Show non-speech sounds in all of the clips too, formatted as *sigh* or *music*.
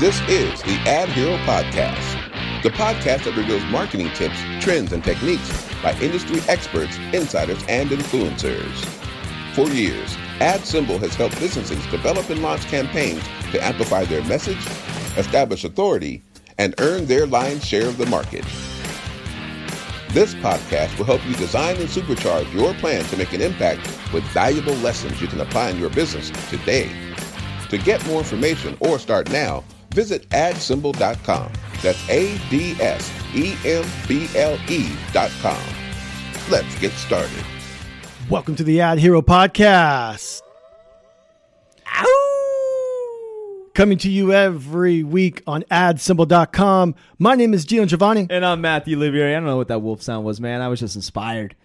This is the Ad Hero Podcast, the podcast that reveals marketing tips, trends, and techniques by industry experts, insiders, and influencers. For years, Adsemble has helped businesses develop and launch campaigns to amplify their message, establish authority, and earn their lion's share of the market. This podcast will help you design and supercharge your plan to make an impact with valuable lessons you can apply in your business today. To get more information or start now, visit adsemble.com. That's A D S E M B L E.com. Let's get started. Welcome to the Ad Hero Podcast. Coming to you every week on adsemble.com. My name is Geno Giovanni. And I'm Matthew Olivieri. I don't know what that wolf sound was, man. I was just inspired.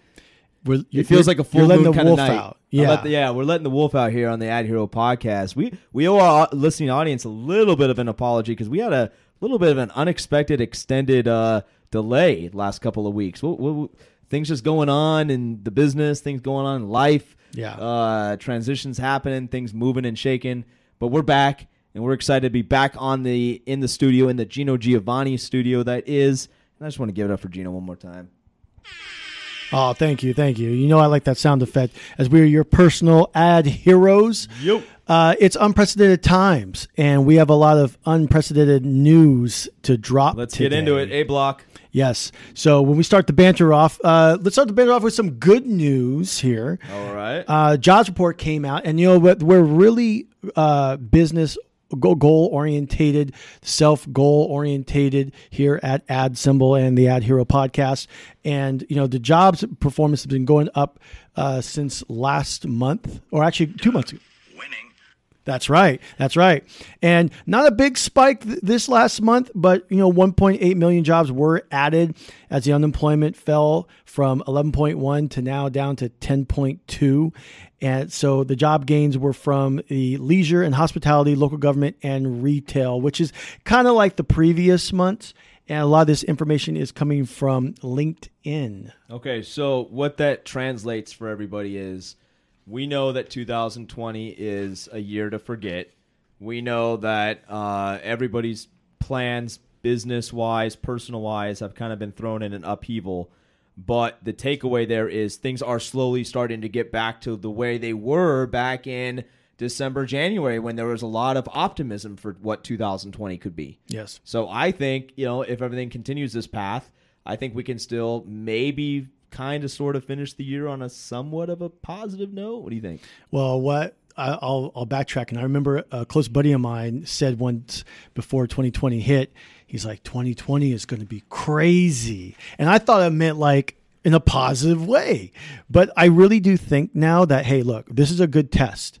We're, It feels like a full moon the kind of wolf night. out. Yeah. the- yeah, we're letting the wolf out here on the Ad Hero podcast. We we owe our listening audience a little bit of an apology because we had a little bit of an unexpected extended uh, delay last couple of weeks. we we things just going on in the business, things going on in life. Yeah. uh, transitions happening, things moving and shaking. But we're back, and we're excited to be back on the in the studio in the Geno Giovanni studio that is. And I just want to give it up for Geno one more time. Oh, thank you. Thank you. You know, I like that sound effect as we are your personal ad heroes. Yep. Uh, it's unprecedented times, and we have a lot of unprecedented news to drop. Let's get into it. A block. Yes. So when we start the banter off, uh, let's start the banter off with some good news here. All right. uh, jobs report came out, and you know what? We're really uh, business goal orientated, self goal orientated here at Adsemble and the Ad Hero podcast. And you know the jobs performance has been going up uh, since last month, or actually two months ago. That's right. That's right. And not a big spike th- this last month, but you know, 1.8 million jobs were added as the unemployment fell from 11.1 to now down to 10.2. And so the job gains were from the leisure and hospitality, local government, and retail, which is kind of like the previous months. And a lot of this information is coming from LinkedIn. Okay, so what that translates for everybody is we know that 2020 is a year to forget. We know that uh, everybody's plans, business wise, personal wise, have kind of been thrown in an upheaval. But the takeaway there is things are slowly starting to get back to the way they were back in December, January, when there was a lot of optimism for what 2020 could be. Yes. So I think, you know, if everything continues this path, I think we can still maybe kind of sort of finish the year on a somewhat of a positive note. What do you think? Well, what I- I'll I'll backtrack, and I remember a close buddy of mine said once before 2020 hit, he's like, 2020 is going to be crazy, and I thought it meant like in a positive way, but I really do think now that hey, look, this is a good test,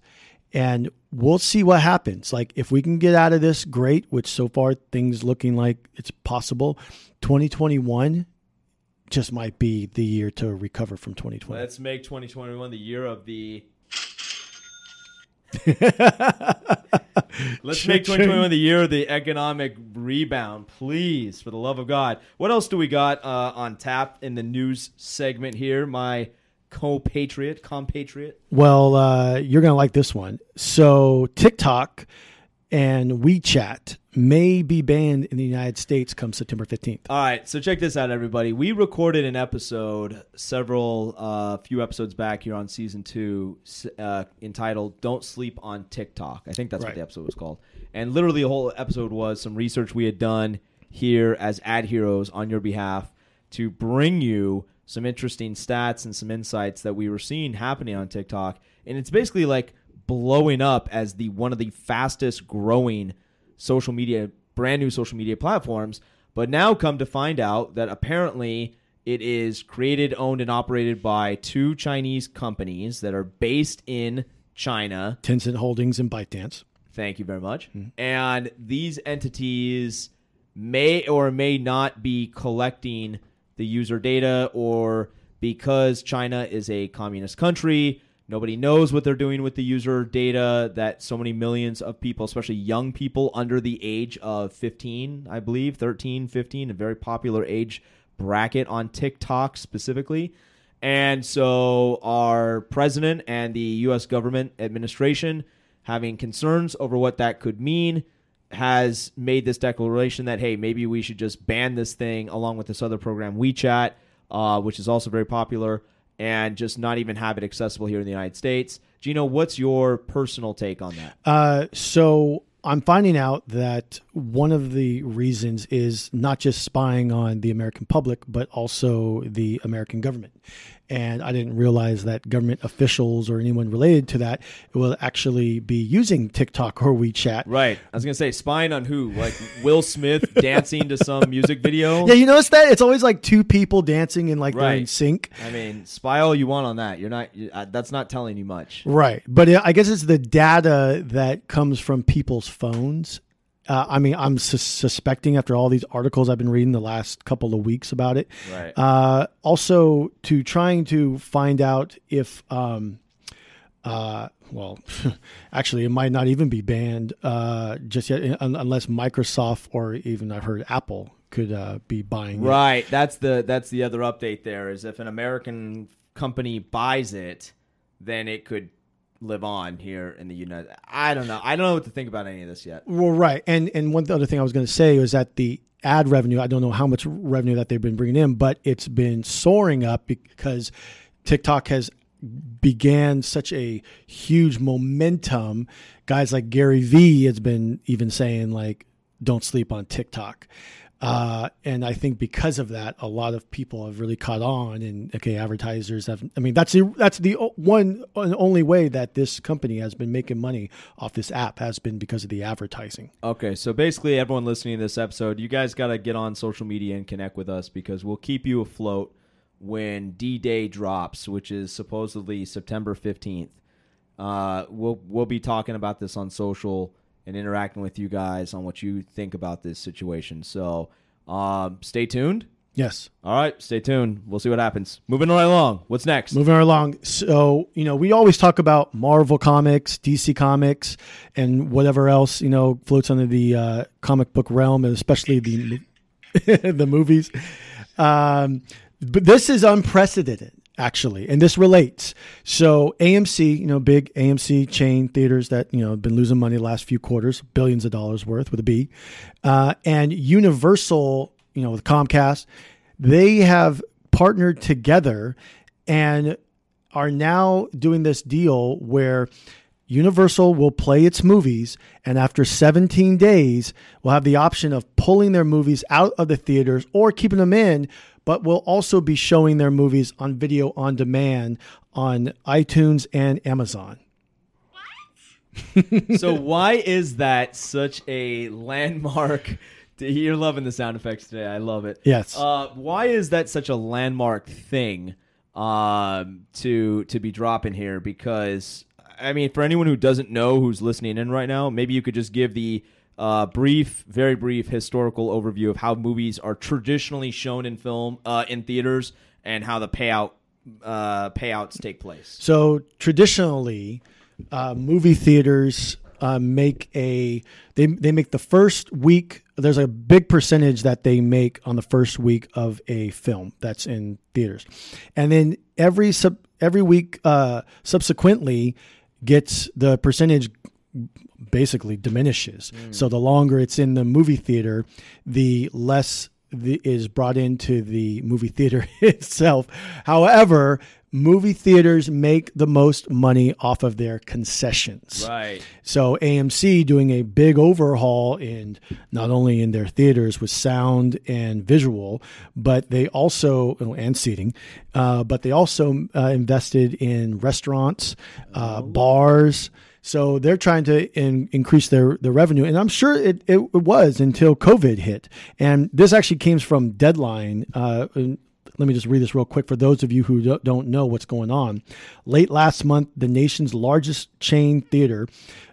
and we'll see what happens. Like if we can get out of this, great. Which so far things looking like it's possible. 2021 just might be the year to recover from 2020. Let's make 2021 the year of the. *laughs* Let's make 2021 the year of the economic rebound, please, for the love of God. What else do we got uh, on tap in the news segment here? My co-patriot, compatriot. Well, uh, you're going to like this one. So, TikTok and WeChat may be banned in the United States come September 15th. All right, so check this out, everybody. We recorded an episode several, uh, few episodes back here on season two, uh, entitled "Don't Sleep on TikTok." I think that's Right. what the episode was called. And literally, the whole episode was some research we had done here as ad heroes on your behalf to bring you some interesting stats and some insights that we were seeing happening on TikTok. And it's basically like blowing up as the one of the fastest growing social media, brand new social media platforms. But now come to find out that apparently it is created, owned, and operated by two Chinese companies that are based in China. Tencent Holdings and ByteDance. Thank you very much. Mm-hmm. And these entities may or may not be collecting the user data, or because China is a communist country, nobody knows what they're doing with the user data that so many millions of people, especially young people under the age of 15, I believe, 13, 15, a very popular age bracket on TikTok specifically. And so our president and the U.S. government administration having concerns over what that could mean, has made this declaration that hey, maybe we should just ban this thing along with this other program WeChat, uh, which is also very popular, and just not even have it accessible here in the United States. Geno, what's your personal take on that? Uh, so I'm finding out that one of the reasons is not just spying on the American public, but also the American government. And I didn't realize that government officials or anyone related to that will actually be using TikTok or WeChat. Right. I was gonna say spying on who? Like Will Smith *laughs* dancing to some music video. Yeah, you notice that it's always like two people dancing and like they're in sync. I mean, spy all you want on that. You're not. You, uh, that's not telling you much. Right. But it- I guess it's the data that comes from people's phones. Uh, I mean, I'm sus- suspecting after all these articles I've been reading the last couple of weeks about it. Right. Uh, also, to trying to find out if, um, uh, well, *laughs* actually, it might not even be banned uh, just yet, un- unless Microsoft or even I've heard Apple could uh, be buying it. Right. That's the that's the other update. There is if an American company buys it, then it could live on here in the United. I don't know. I don't know what to think about any of this yet. Well, right, and and one other thing I was going to say was that the ad revenue. I don't know how much revenue that they've been bringing in, but it's been soaring up because TikTok has began such a huge momentum. Guys like Gary Vee has been even saying like, "Don't sleep on TikTok." Uh, and I think because of that, a lot of people have really caught on, and okay, advertisers have. I mean, that's the that's the one and only way that this company has been making money off this app has been because of the advertising. Okay, so basically, everyone listening to this episode, you guys got to get on social media and connect with us because we'll keep you afloat when D Day drops, which is supposedly September fifteenth. Uh, we'll we'll be talking about this on social and interacting with you guys on what you think about this situation. So, um, stay tuned. Yes. All right, stay tuned. We'll see what happens. Moving right along. What's next? Moving right along. So, you know, we always talk about Marvel Comics, DC Comics, and whatever else, you know, floats under the uh, comic book realm, and especially the *laughs* the movies. Um, but this is unprecedented, actually, and this relates. So, AMC, you know, big AMC chain theaters that, you know, have been losing money the last few quarters, billions of dollars worth with a B, uh, and Universal, you know, with Comcast, they have partnered together and are now doing this deal where Universal will play its movies, and after 17 days, will have the option of pulling their movies out of the theaters or keeping them in, but will also be showing their movies on video on demand on iTunes and Amazon. What? So why is that such a landmark? *laughs* You're loving the sound effects today. I love it. Yes. Uh, why is that such a landmark thing um, to to be dropping here? Because I mean, for anyone who doesn't know who's listening in right now, maybe you could just give the uh, brief, very brief historical overview of how movies are traditionally shown in film uh, in theaters and how the payout uh, payouts take place. So traditionally, uh, movie theaters uh, make a they they make the first week. There's a big percentage that they make on the first week of a film that's in theaters, and then every sub every week uh, subsequently gets the percentage basically diminishes. So the longer it's in the movie theater, the less the, is brought into the movie theater *laughs* itself. However, movie theaters make the most money off of their concessions. Right. So AMC doing a big overhaul in not only in their theaters with sound and visual, but they also oh, and seating, uh, but they also uh, invested in restaurants, uh, bars. So they're trying to in, increase their, their revenue, and I'm sure it, it, it was until COVID hit. And this actually came from Deadline. Uh, let me just read this real quick for those of you who don't- don't know what's going on. Late last month, the nation's largest chain theater,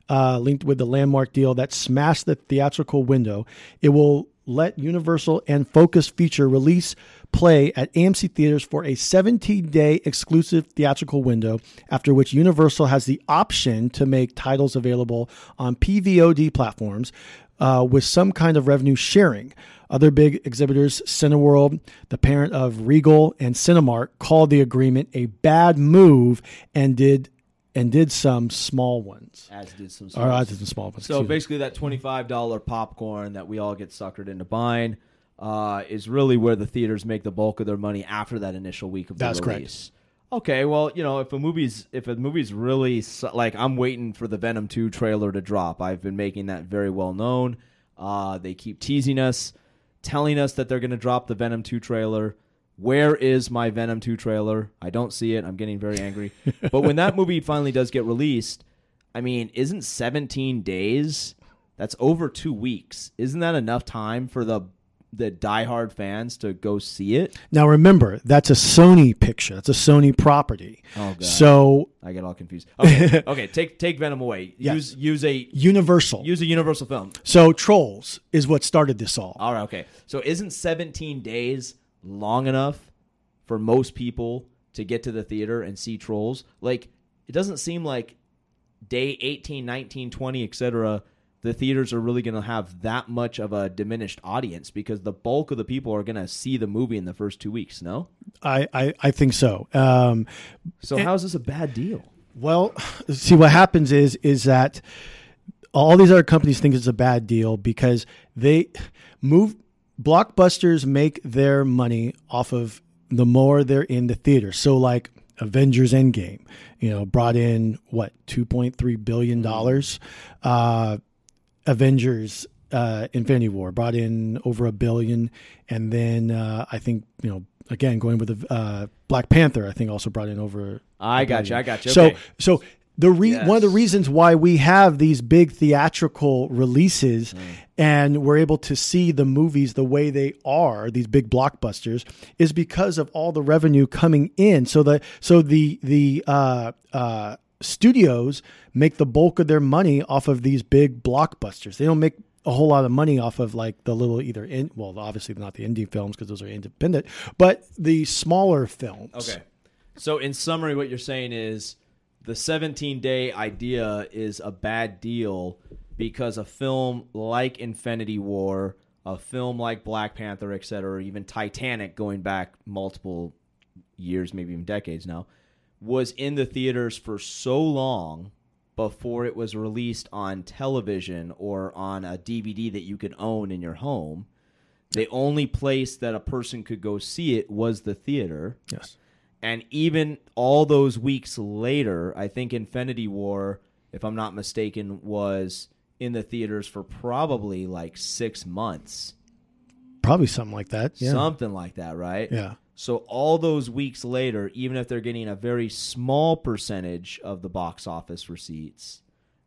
uh, linked with the landmark deal that smashed the theatrical window, it will let Universal and Focus Feature release play at AMC theaters for a 17 day exclusive theatrical window, after which Universal has the option to make titles available on PVOD platforms uh, with some kind of revenue sharing. Other big exhibitors, Cineworld, the parent of Regal and Cinemark, called the agreement a bad move and did and did some small ones. As did some. Or I did some small ones. So excuse me. basically, that twenty-five dollar popcorn that we all get suckered into buying uh, is really where the theaters make the bulk of their money after that initial week of the That's correct. Okay, well, you know, if a movie's if a movie's really like I'm waiting for the Venom two trailer to drop. I've been making that very well known. Uh, they keep teasing us, telling us that they're going to drop the Venom two trailer. Where is my Venom 2 trailer? I don't see it. I'm getting very angry. *laughs* but when that movie finally does get released, I mean, isn't 17 days? That's over two weeks. Isn't that enough time for the the diehard fans to go see it? now remember, that's a Sony picture. That's a Sony property. Oh god, So I get all confused. Okay, *laughs* okay, take take Venom away. Yes. Use use a Universal. use a Universal film. so Trolls is what started this all. All right, okay. So isn't 17 days long enough for most people to get to the theater and see Trolls? Like it doesn't seem like day 18, 19, 20, etc. the theaters are really going to have that much of a diminished audience because the bulk of the people are going to see the movie in the first 2 weeks, no? I, I, I think so. Um, So how is this a bad deal? Well, *laughs* see what happens is is that all these other companies think it's a bad deal because they move blockbusters make their money off of the more they're in the theater. So like Avengers Endgame, you know, brought in what 2.3 billion dollars. Uh Avengers uh, Infinity War brought in over a billion, and then uh, I think you know again going with the uh, Black Panther, I think also brought in over. I got you. I got you. So so the re- Yes. one of the reasons why we have these big theatrical releases Mm. and we're able to see the movies the way they are, these big blockbusters, is because of all the revenue coming in. So the so the the uh, uh, studios make the bulk of their money off of these big blockbusters. They don't make a whole lot of money off of like the little either in well obviously not the indie films because those are independent, but the smaller films. Okay. So in summary, what you're saying is the 17 day idea is a bad deal because a film like Infinity War, a film like Black Panther, etc., even Titanic, going back multiple years, maybe even decades now, was in the theaters for so long before it was released on television or on a DVD that you could own in your home. The only place that a person could go see it was the theater. Yes. And even all those weeks later, I think Infinity War, if I'm not mistaken, was in the theaters for probably like six months. Probably something like that. Yeah. Something like that, right? yeah. So all those weeks later, even if they're getting a very small percentage of the box office receipts,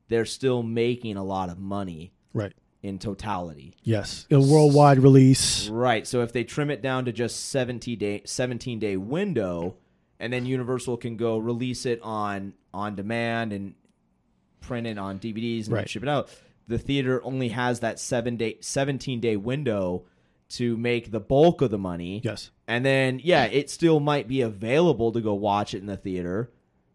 they're still making a lot of money Right. in totality. Yes. A worldwide release. Right. So if they trim it down to just 17 day 17 day window and then Universal can go release it on on demand and print it on DVDs and Right. ship it out, the theater only has that 7 day 17 day window to make the bulk of the money. Yes. And then yeah, it still might be available to go watch it in the theater.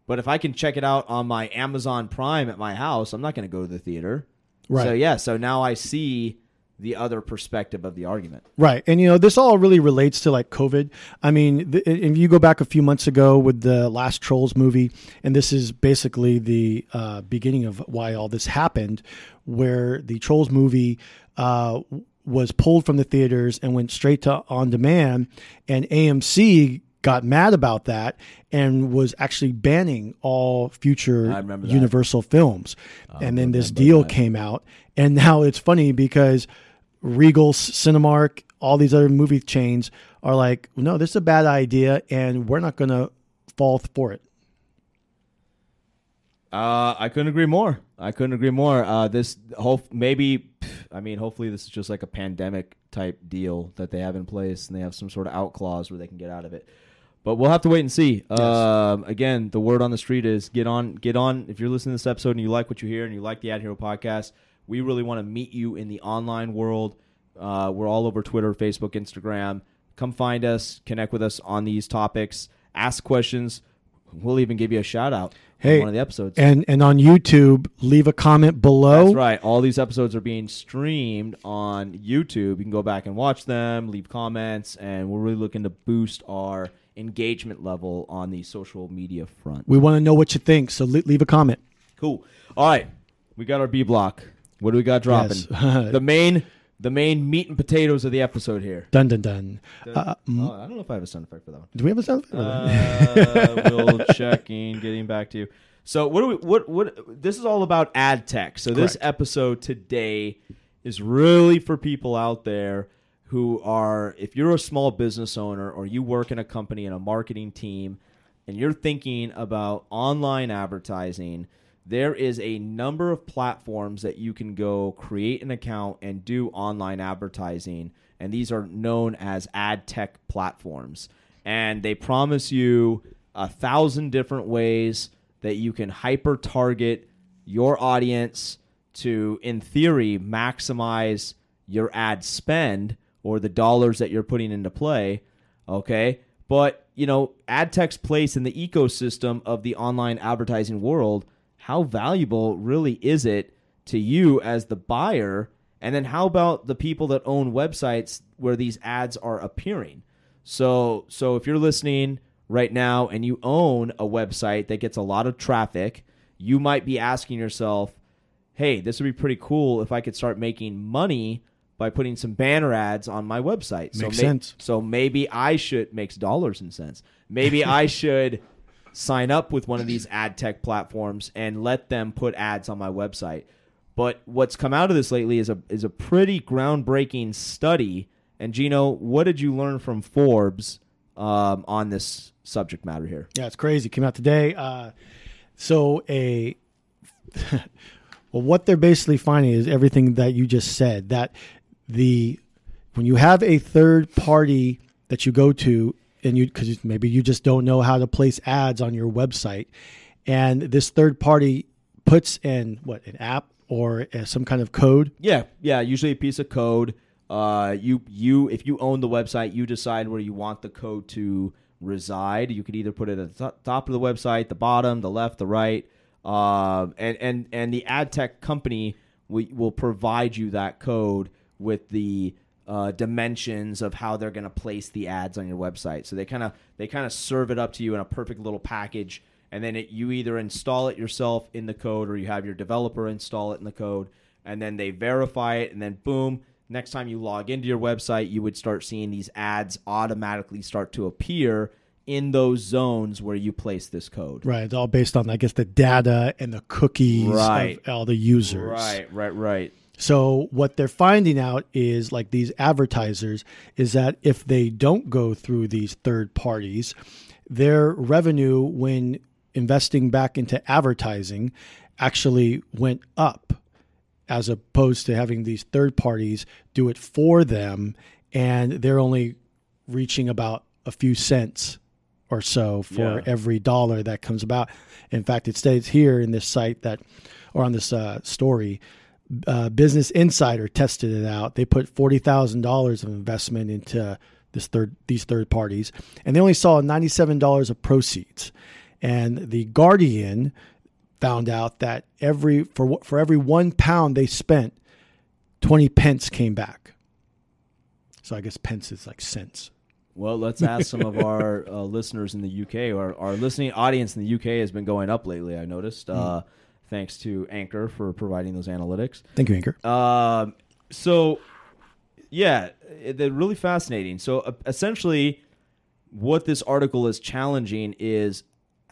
But if I can check it out on my Amazon Prime at my house, I'm not going to go to the theater. Right. So yeah, so now I see the other perspective of the argument. Right. And, you know, this all really relates to like COVID. I mean, the, if you go back a few months ago with the last Trolls movie, and this is basically the uh, beginning of why all this happened, where the Trolls movie uh, was pulled from the theaters and went straight to on demand, and AMC got mad about that and was actually banning all future that. Universal films. and then this deal came out, and now it's funny because Regal, Cinemark, all these other movie chains are like, no, this is a bad idea, and we're not going to fall for it. Uh, I couldn't agree more. I couldn't agree more. Uh, this hope maybe, I mean, hopefully this is just like a pandemic type deal that they have in place, and they have some sort of out clause where they can get out of it. But we'll have to wait and see. Um, again, the word on the street is get on, get on. If you're listening to this episode and you like what you hear and you like the Ad Hero podcast, we really want to meet you in the online world. Uh, we're all over Twitter, Facebook, Instagram. Come find us, connect with us on these topics, ask questions. We'll even give you a shout out Hey, one of the episodes. And and on YouTube, leave a comment below. That's right. All these episodes are being streamed on YouTube. You can go back and watch them, leave comments, and we're really looking to boost our engagement level on the social media front. We want to know what you think, so le- leave a comment. Cool. All right, we got our B block. What do we got dropping? Yes. *laughs* the main, the main meat and potatoes of the episode here. Dun dun dun. Uh, Oh, I don't know if I have a sound effect for that one. do we have a sound? effect? Uh, *laughs* we'll checking, getting back to you. So what do we what what this is all about ad tech. So this episode today is really for people out there who are if you're a small business owner or you work in a company in a marketing team and you're thinking about online advertising, there is a number of platforms that you can go create an account and do online advertising and these are known as ad tech platforms and they promise you a thousand different ways that you can hyper target your audience to, in theory, maximize your ad spend or the dollars that you're putting into play. Okay. But, you know, ad tech's place in the ecosystem of the online advertising world, how valuable really is it to you as the buyer? And then how about the people that own websites where these ads are appearing? So so if you're listening right now and you own a website that gets a lot of traffic, you might be asking yourself, "Hey, this would be pretty cool if I could start making money by putting some banner ads on my website." so Makes may- sense. So maybe I should makes dollars and cents. Maybe I *laughs* should sign up with one of these ad tech platforms and let them put ads on my website. But what's come out of this lately is a is a pretty groundbreaking study. And Geno, what did you learn from Forbes um, on this subject matter here? Yeah, it's crazy. Came out today. Uh, so a *laughs* well, what they're basically finding is everything that you just said. That the when you have a third party that you go to, and you because maybe you just don't know how to place ads on your website, and this third party puts in what an app or uh, some kind of code. Yeah, yeah. Usually a piece of code. Uh, you you if you own the website, you decide where you want the code to reside. You could either put it at the top of the website, the bottom, the left, the right, uh, and and and the ad tech company will, will provide you that code with the uh, dimensions of how they're going to place the ads on your website. So they kind of they kind of serve it up to you in a perfect little package, and then it, you either install it yourself in the code or you have your developer install it in the code, and then they verify it, and then boom. Next time you log into your website, you would start seeing these ads automatically start to appear in those zones where you place this code. Right. It's all based on I guess the data and the cookies Right. of all the users. Right, right, right. So what they're finding out is like these advertisers is that if they don't go through these third parties, their revenue when investing back into advertising actually went up as opposed to having these third parties do it for them and they're only reaching about a few cents or so for Yeah. every dollar that comes about. In fact, it states here in this site that, or on this uh, story, uh, Business Insider tested it out. They put forty thousand dollars of investment into this third these third parties, and they only saw ninety seven dollars of proceeds. And the Guardian found out that every for for every one pound they spent, twenty pence came back. So I guess pence is like cents. Well, let's ask some of our *laughs* uh, listeners in the UK. Our, our listening audience in the UK has been going up lately, I noticed, uh, thanks to Anchor for providing those analytics. Thank you, Anchor. Um, so, yeah, it- they're really fascinating. So, uh, essentially, what this article is challenging is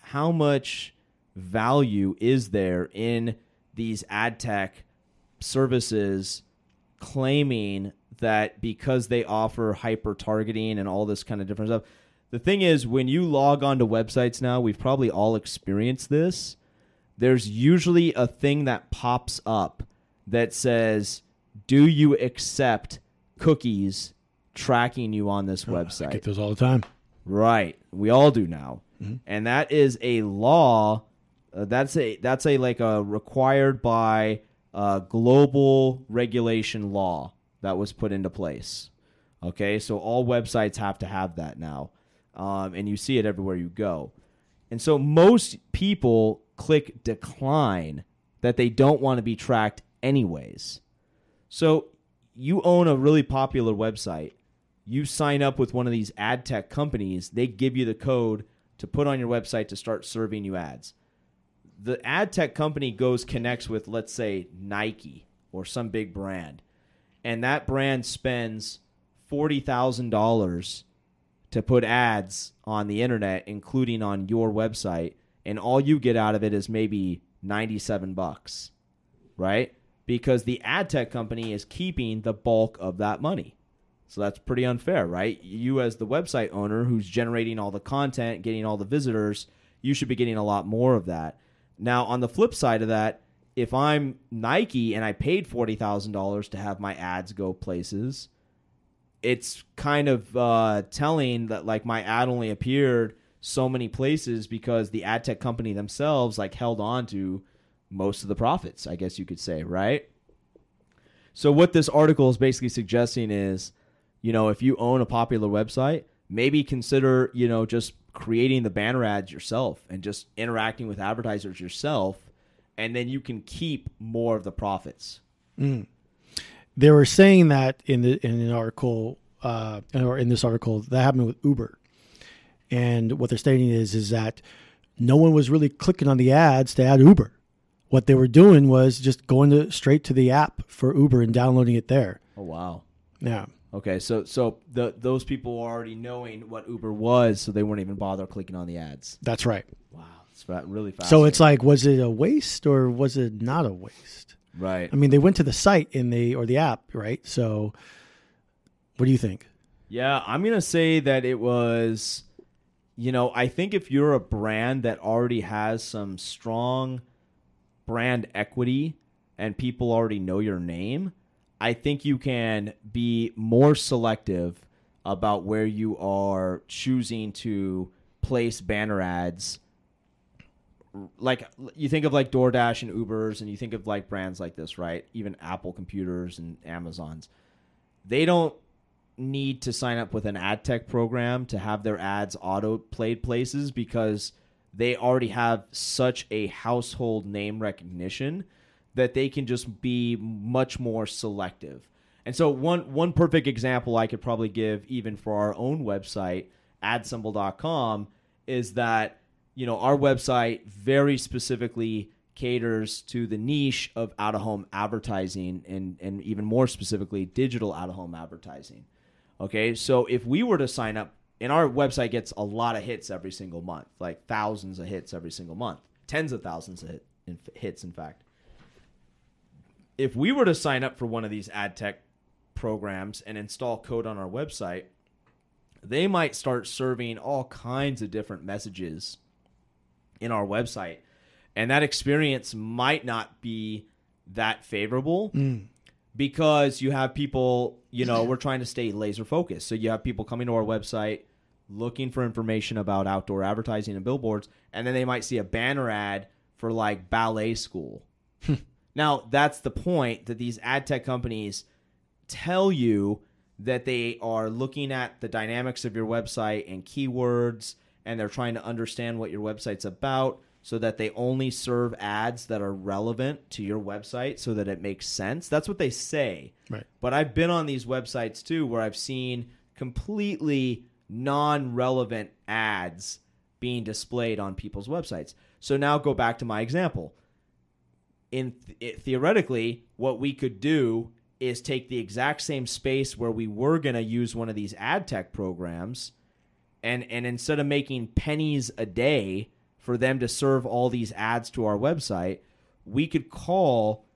how much value is there in these ad tech services claiming that because they offer hyper targeting and all this kind of different stuff. The thing is, when you log on to websites now, we've probably all experienced this. There's usually a thing that pops up that says, Do you accept cookies tracking you on this website?" I website? get those all the time. Right. We all do now. And that is a law uh, that's a that's a like a required by uh, global regulation law that was put into place. Okay? So all websites have to have that now. Um, and you see it everywhere you go. And so most people click decline that they don't want to be tracked anyways. So you own a really popular website you sign up with one of these ad tech companies, they give you the code to put on your website to start serving you ads. The ad tech company goes connects with let's say Nike or some big brand, and that brand spends forty thousand dollars to put ads on the internet, including on your website, and all you get out of it is maybe ninety-seven bucks, right? Because the ad tech company is keeping the bulk of that money. So that's pretty unfair, right? You, as the website owner who's generating all the content, getting all the visitors, you should be getting a lot more of that. Now, on the flip side of that, if I'm Nike and I paid $40,000 to have my ads go places, it's kind of uh, telling that like my ad only appeared so many places because the ad tech company themselves like held on to most of the profits, I guess you could say, right? So what this article is basically suggesting is, you know, if you own a popular website, maybe consider, you know, just creating the banner ads yourself and just interacting with advertisers yourself and then you can keep more of the profits. Mm. They were saying that in the in an article uh, or in this article that happened with Uber, and what they're stating is is that no one was really clicking on the ads to add Uber. What they were doing was just going to straight to the app for Uber and downloading it there. Oh wow! Yeah. Okay, so so the those people were already knowing what Uber was, so they weren't even bother clicking on the ads. That's right. Wow, it's really fast. So it's like, was it a waste or was it not a waste? right. I mean, they went to the site in the or the app, right? So, what do you think? Yeah, I'm gonna say that it was. You know, I think if you're a brand that already has some strong brand equity and people already know your name, I think you can be more selective about where you are choosing to place banner ads. Like you think of like DoorDash and Ubers, and you think of like brands like this, right? Even Apple computers and Amazons. They don't need to sign up with an ad tech program to have their ads auto played places because they already have such a household name recognition that they can just be much more selective. And so one one perfect example I could probably give even for our own website adsemble.com is that you know our website very specifically caters to the niche of out of home advertising and and even more specifically digital out of home advertising. Okay? So if we were to sign up and our website gets a lot of hits every single month, like thousands of hits every single month, tens of thousands of hit, hits in fact if we were to sign up for one of these ad tech programs and install code on our website, they might start serving all kinds of different messages in our website. And that experience might not be that favorable Mm. because you have people, you know, we're trying to stay laser focused. So you have people coming to our website looking for information about outdoor advertising and billboards, and then they might see a banner ad for like ballet school. Hmm. *laughs* now, that's the point that these ad tech companies tell you that they are looking at the dynamics of your website and keywords and they're trying to understand what your website's about so that they only serve ads that are relevant to your website so that it makes sense. That's what they say. Right. But I've been on these websites too where I've seen completely non relevant ads being displayed on people's websites. So now go back to my example. In it, theoretically, what we could do is take the exact same space where we were going to use one of these ad tech programs and and instead of making pennies a day for them to serve all these ads to our website, we could call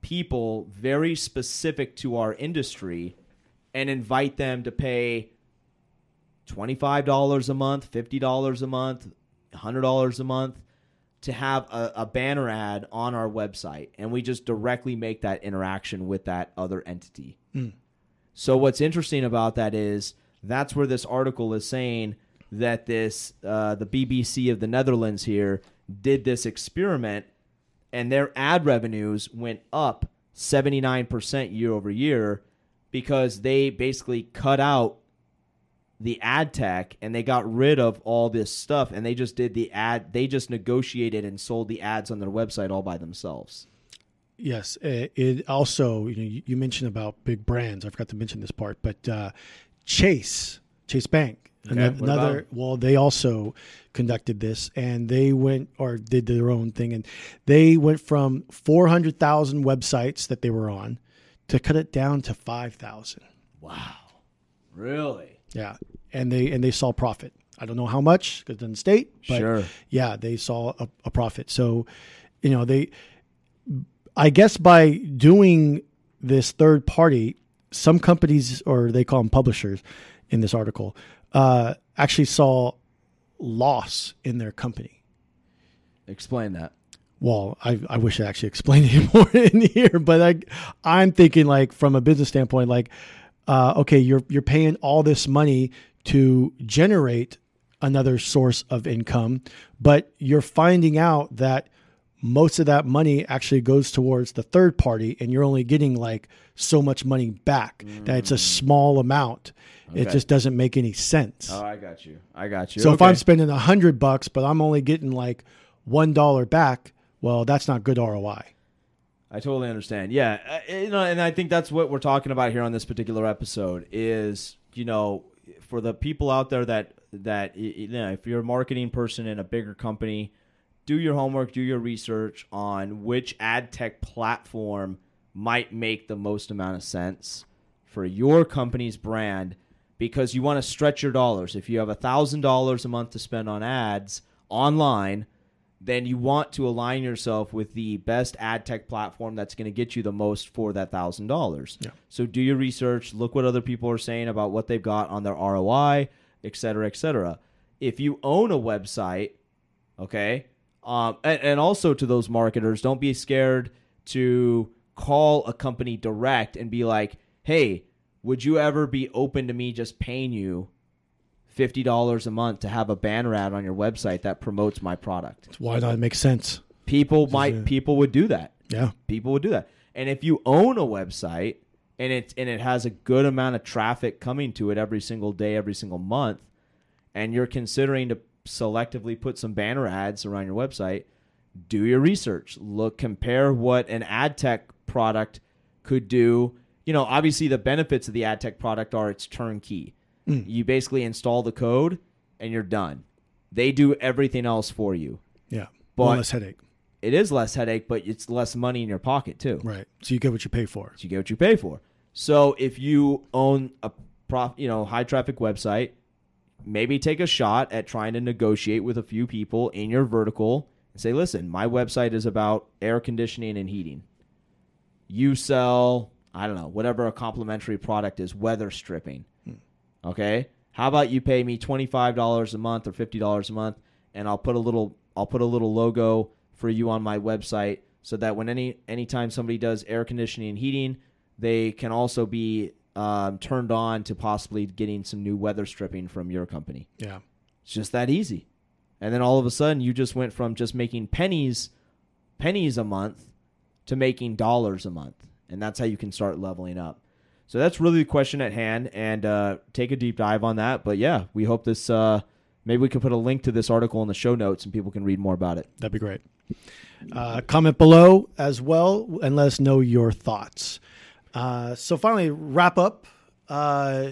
people very specific to our industry and invite them to pay $25 a month, $50 a month, $100 a month to have a, a, banner ad on our website. And we just directly make that interaction with that other entity. Mm. So, what's interesting about that is that's where this article is saying that this uh, the BBC of the Netherlands here did this experiment and their ad revenues went up 79% year over year because they basically cut out the ad tech and they got rid of all this stuff and they just did the ad they just negotiated and sold the ads on their website all by themselves Yes, it, it also you know you mentioned about big brands. I forgot to mention this part, but uh, Chase, Chase Bank, Okay, ano- another. Well, they also conducted this, and they went or did their own thing, and they went from four hundred thousand websites that they were on to cut it down to five thousand. Wow. Really? Yeah, and they and they saw profit. I don't know how much because it doesn't state, but Sure. yeah, they saw a, a profit. So, you know, they, I guess by doing this third party, some companies or they call them publishers in this article, uh, actually saw loss in their company. Explain that. Well, I, I wish I actually explained it *laughs* more in here, but I, I'm thinking like from a business standpoint, like, uh, okay, you're you're paying all this money to generate another source of income, but you're finding out that most of that money actually goes towards the third party, and you're only getting like so much money back. That it's a small amount. It just doesn't make any sense. Oh, I got you. I got you. So if I'm spending a hundred bucks, but I'm only getting like one dollar back, well, that's not good ROI. I totally understand. Yeah, uh, you know, and I think that's what we're talking about here on this particular episode is, you know, for the people out there that that you know, if you're a marketing person in a bigger company, do your homework, do your research on which ad tech platform might make the most amount of sense for your company's brand because you want to stretch your dollars. If you have a thousand dollars a month to spend on ads online, then you want to align yourself with the best ad tech platform that's going to get you the most for that thousand dollars. Yeah. So do your research, look what other people are saying about what they've got on their ROI, et cetera, et cetera. If you own a website, okay, um, and, and also to those marketers, don't be scared to call a company direct and be like, hey, would you ever be open to me just paying you fifty dollars a month to have a banner ad on your website that promotes my product? Why not? It makes sense. People might a- people would do that. Yeah. People would do that. And if you own a website and it and it has a good amount of traffic coming to it every single day, every single month, and you're considering to selectively put some banner ads around your website, do your research. Look, compare what an ad tech product could do. You know, obviously the benefits of the ad tech product are it's turnkey. Mm. You basically install the code and you're done. They do everything else for you. Yeah. But- One less headache. It is less headache, but it's less money in your pocket too. Right. So you get what you pay for. So you get what you pay for. So if you own a prof, you know, high traffic website, maybe take a shot at trying to negotiate with a few people in your vertical and say, "Listen, my website is about air conditioning and heating. You sell, I don't know, whatever a complimentary product is, weather stripping. Okay? How about you pay me $25 a month or $50 a month and I'll put a little I'll put a little logo for you on my website so that when any anytime somebody does air conditioning and heating, they can also be um, turned on to possibly getting some new weather stripping from your company. Yeah. It's just that easy. And then all of a sudden you just went from just making pennies pennies a month to making dollars a month. And that's how you can start leveling up. So that's really the question at hand and uh, take a deep dive on that. But yeah, we hope this uh, maybe we can put a link to this article in the show notes and people can read more about it. That'd be great. Uh, comment below as well and let us know your thoughts. Uh, so finally, wrap up. Uh,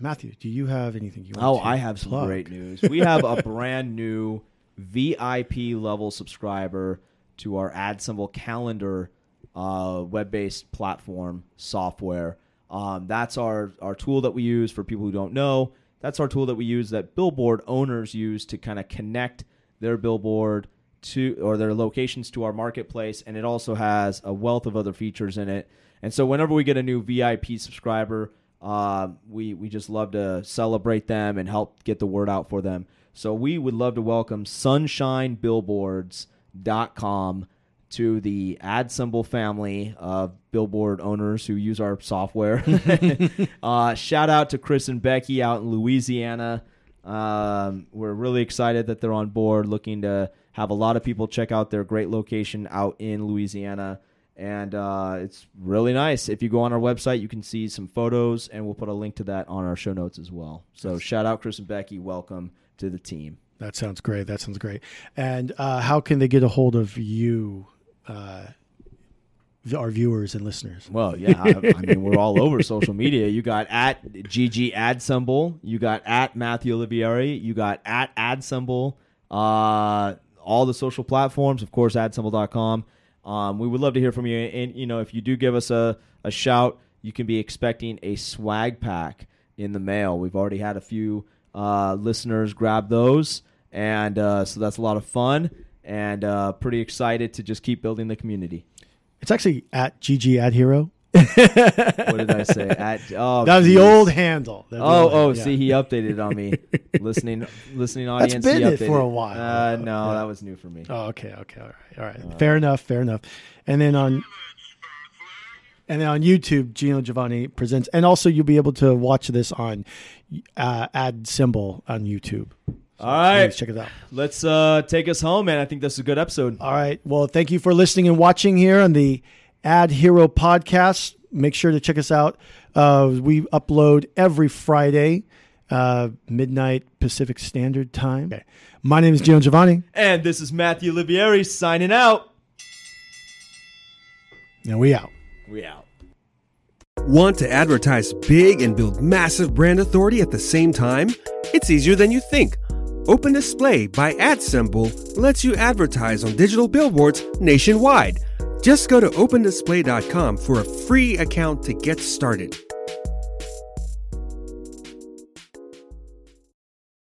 Matthew, do you have anything you want? Oh, I have some plug? great news. We have a *laughs* brand new VIP level subscriber to our Adsemble calendar uh, web based platform software. Um, that's our, our tool that we use for people who don't know. That's our tool that we use that billboard owners use to kind of connect their billboard to or their locations to our marketplace. And it also has a wealth of other features in it. And so whenever we get a new VIP subscriber, uh, we we just love to celebrate them and help get the word out for them. So we would love to welcome sunshinebillboards.com to the Adsemble family of billboard owners who use our software. *laughs* *laughs* uh, shout out to Chris and Becky out in Louisiana. Um, we're really excited that they're on board, looking to have a lot of people check out their great location out in Louisiana. And uh, it's really nice. If you go on our website, you can see some photos, and we'll put a link to that on our show notes as well. So, shout out Chris and Becky. Welcome to the team. That sounds great. That sounds great. And uh, how can they get a hold of you? Uh, our viewers and listeners? Well, yeah, I, I mean, we're all over social media. You got at GG Adsemble, you got at Matthew Olivieri, you got at Adsemble, uh, all the social platforms, of course, adsemble.com. Um, we would love to hear from you. And, you know, if you do give us a, a shout, you can be expecting a swag pack in the mail. We've already had a few uh, listeners grab those. And uh, so that's a lot of fun and uh, pretty excited to just keep building the community. It's actually at GG Ad Hero. what did I say? *laughs* At oh, that was geez. the old handle. The Oh, oh, yeah. see, he updated on me. *laughs* listening, listening That's audience. been he it for a while. Uh, no, Yeah. that was new for me. Oh, okay, okay, all right, all right. fair enough, fair enough. And then on, and then on YouTube, Geno Giovanni presents, and also you'll be able to watch this on uh, Adsemble on YouTube. All right, Please check it out. let's uh, take us home, man. I think this is a good episode. All right. Well, thank you for listening and watching here on the Ad Hero podcast. Make sure to check us out. Uh, we upload every Friday, uh, midnight Pacific Standard Time. Okay. My name is Geno Giovanni, And this is Matthew Olivieri signing out. and we out. We out. Want to advertise big and build massive brand authority at the same time? It's easier than you think. Open Display by AdSemble lets you advertise on digital billboards nationwide. Just go to opendisplay.com for a free account to get started.